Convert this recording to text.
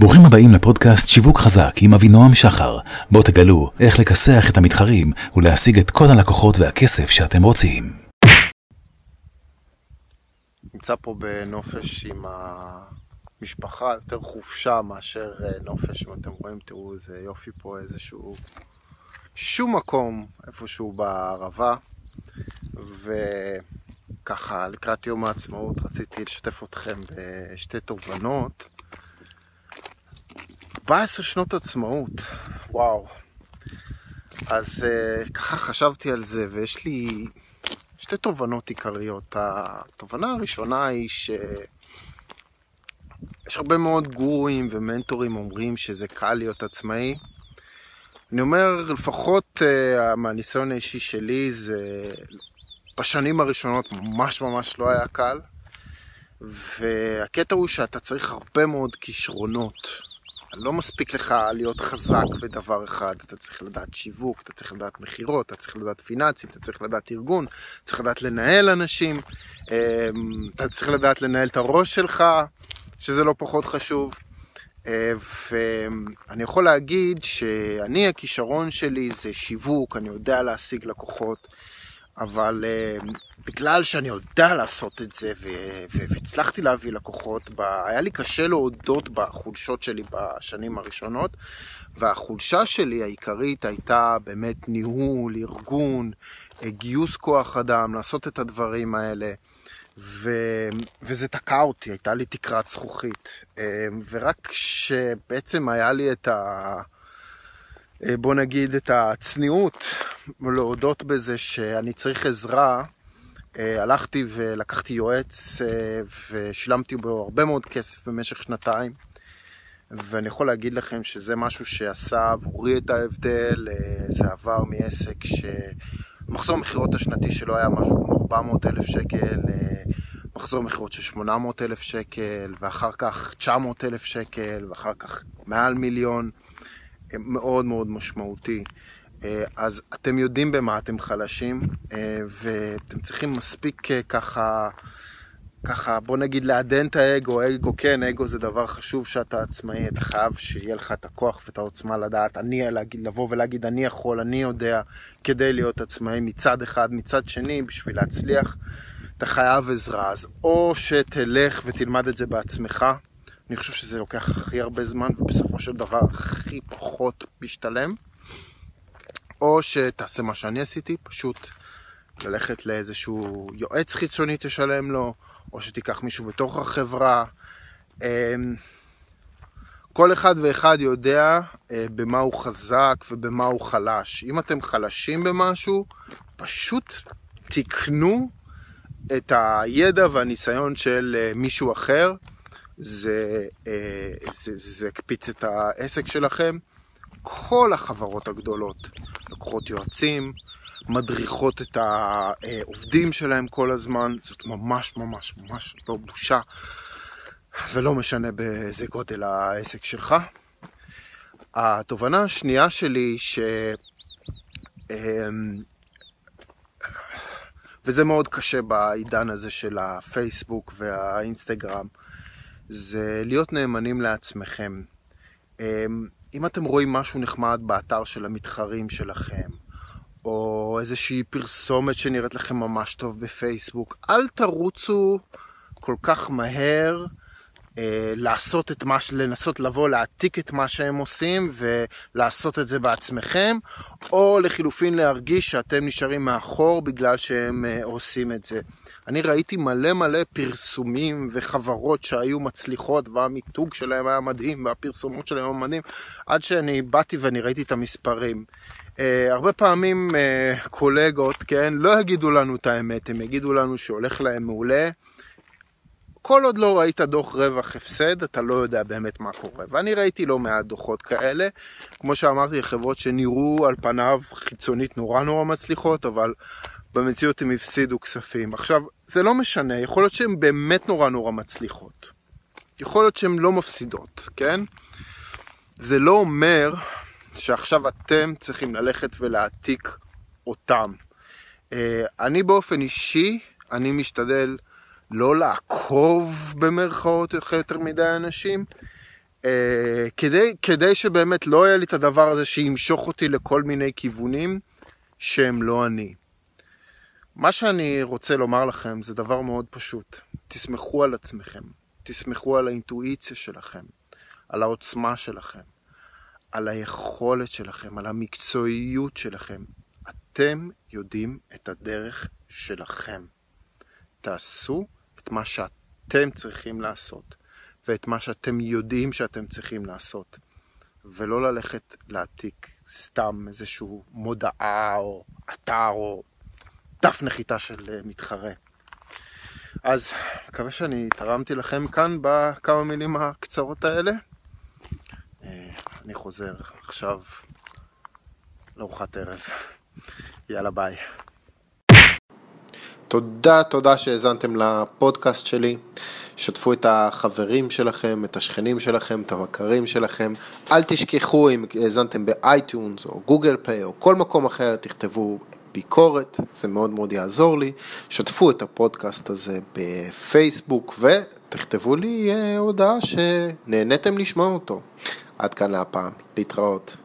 ברוכים הבאים לפודקאסט שיווק חזק עם אבינועם שחר, בו תגלו איך לכסח את המתחרים ולהשיג את כל הלקוחות והכסף שאתם רוצים. נמצא פה בנופש עם המשפחה, יותר חופשה מאשר אה, נופש, אם אתם רואים, תראו איזה יופי פה, איזשהו שום מקום איפשהו בערבה, וככה לקראת יום העצמאות רציתי לשתף אתכם בשתי תובנות. 14 שנות עצמאות, וואו. אז uh, ככה חשבתי על זה, ויש לי שתי תובנות עיקריות. התובנה הראשונה היא ש... יש הרבה מאוד גורואים ומנטורים אומרים שזה קל להיות עצמאי. אני אומר, לפחות uh, מהניסיון האישי שלי, זה בשנים הראשונות ממש ממש לא היה קל. והקטע הוא שאתה צריך הרבה מאוד כישרונות לא מספיק לך להיות חזק בדבר אחד, אתה צריך לדעת שיווק, אתה צריך לדעת מכירות, אתה צריך לדעת פיננסים, אתה צריך לדעת ארגון, אתה צריך לדעת לנהל אנשים, אמ, אתה צריך לדעת לנהל את הראש שלך, שזה לא פחות חשוב. אה, ואני יכול להגיד שאני, הכישרון שלי זה שיווק, אני יודע להשיג לקוחות, אבל אמ, בגלל שאני יודע לעשות את זה והצלחתי להביא לקוחות, היה לי קשה להודות בחולשות שלי בשנים הראשונות, והחולשה שלי העיקרית הייתה באמת ניהול, ארגון, גיוס כוח אדם, לעשות את הדברים האלה. ו... וזה תקע אותי, הייתה לי תקרת זכוכית. ורק כשבעצם היה לי את ה... בוא נגיד את הצניעות להודות בזה שאני צריך עזרה, אה, הלכתי ולקחתי יועץ אה, ושילמתי בו הרבה מאוד כסף במשך שנתיים. ואני יכול להגיד לכם שזה משהו שעשה עבורי את ההבדל, אה, זה עבר מעסק שמחזור המכירות השנתי שלו היה משהו כמו 400 אלף שקל, מחזור מכירות של 800 אלף שקל, ואחר כך 900 אלף שקל, ואחר כך מעל מיליון, מאוד מאוד משמעותי. אה, אז אתם יודעים במה אתם חלשים, אה, ואתם צריכים מספיק אה, ככה, ככה, בוא נגיד לעדן את האגו, אגו כן, אגו זה דבר חשוב שאתה עצמאי, אתה חייב שיהיה לך את הכוח ואת העוצמה לדעת, אני, לבוא ולהגיד אני יכול, אני יודע, כדי להיות עצמאי מצד אחד, מצד שני, בשביל להצליח, אתה חייב עזרה, אז או שתלך ותלמד את זה בעצמך, אני חושב שזה לוקח הכי הרבה זמן, ובסופו של דבר הכי פחות משתלם. או שתעשה מה שאני עשיתי, פשוט ללכת לאיזשהו יועץ חיצוני תשלם לו, או שתיקח מישהו בתוך החברה. אמ, כל אחד ואחד יודע אה, במה הוא חזק ובמה הוא חלש. אם אתם חלשים במשהו, פשוט תקנו את הידע והניסיון של אה, מישהו אחר. אה, זה, זה יקפיץ את העסק שלכם. כל החברות הגדולות לוקחות יועצים, מדריכות את העובדים שלהם כל הזמן, זאת ממש ממש ממש לא בושה, ולא משנה באיזה גודל העסק שלך. התובנה השנייה שלי, ש... אמ, וזה מאוד קשה בעידן הזה של הפייסבוק והאינסטגרם, זה להיות נאמנים לעצמכם. אם אתם רואים משהו נחמד באתר של המתחרים שלכם, או איזושהי פרסומת שנראית לכם ממש טוב בפייסבוק, אל תרוצו כל כך מהר לעשות את מה, לנסות לבוא להעתיק את מה שהם עושים ולעשות את זה בעצמכם, או לחילופין להרגיש שאתם נשארים מאחור בגלל שהם אה, עושים את זה. אני ראיתי מלא מלא פרסומים וחברות שהיו מצליחות והמיתוג שלהם היה מדהים והפרסומות שלהם היו מדהים עד שאני באתי ואני ראיתי את המספרים. Uh, הרבה פעמים uh, קולגות, כן, לא יגידו לנו את האמת, הם יגידו לנו שהולך להם מעולה. כל עוד לא ראית דוח רווח הפסד, אתה לא יודע באמת מה קורה. ואני ראיתי לא מעט דוחות כאלה. כמו שאמרתי, חברות שנראו על פניו חיצונית נורא נורא מצליחות, אבל במציאות הם הפסידו כספים. עכשיו, זה לא משנה, יכול להיות שהן באמת נורא נורא מצליחות. יכול להיות שהן לא מפסידות, כן? זה לא אומר שעכשיו אתם צריכים ללכת ולהעתיק אותם. אה, אני באופן אישי, אני משתדל לא לעקוב במרכאות יותר מדי אנשים, אה, כדי, כדי שבאמת לא יהיה לי את הדבר הזה שימשוך אותי לכל מיני כיוונים שהם לא אני. מה שאני רוצה לומר לכם זה דבר מאוד פשוט. תסמכו על עצמכם, תסמכו על האינטואיציה שלכם, על העוצמה שלכם, על היכולת שלכם, על המקצועיות שלכם. אתם יודעים את הדרך שלכם. תעשו מה שאתם צריכים לעשות, ואת מה שאתם יודעים שאתם צריכים לעשות, ולא ללכת להעתיק סתם איזשהו מודעה או אתר או דף נחיתה של אה, מתחרה. אז מקווה שאני תרמתי לכם כאן בכמה מילים הקצרות האלה. אה, אני חוזר עכשיו לארוחת ערב. יאללה ביי. תודה, תודה שהאזנתם לפודקאסט שלי. שתפו את החברים שלכם, את השכנים שלכם, את המכרים שלכם. אל תשכחו אם האזנתם ב iTunes או Google Play או כל מקום אחר, תכתבו ביקורת, זה מאוד מאוד יעזור לי. שתפו את הפודקאסט הזה בפייסבוק ותכתבו לי אה, הודעה שנהניתם לשמוע אותו. עד כאן להפעם, להתראות.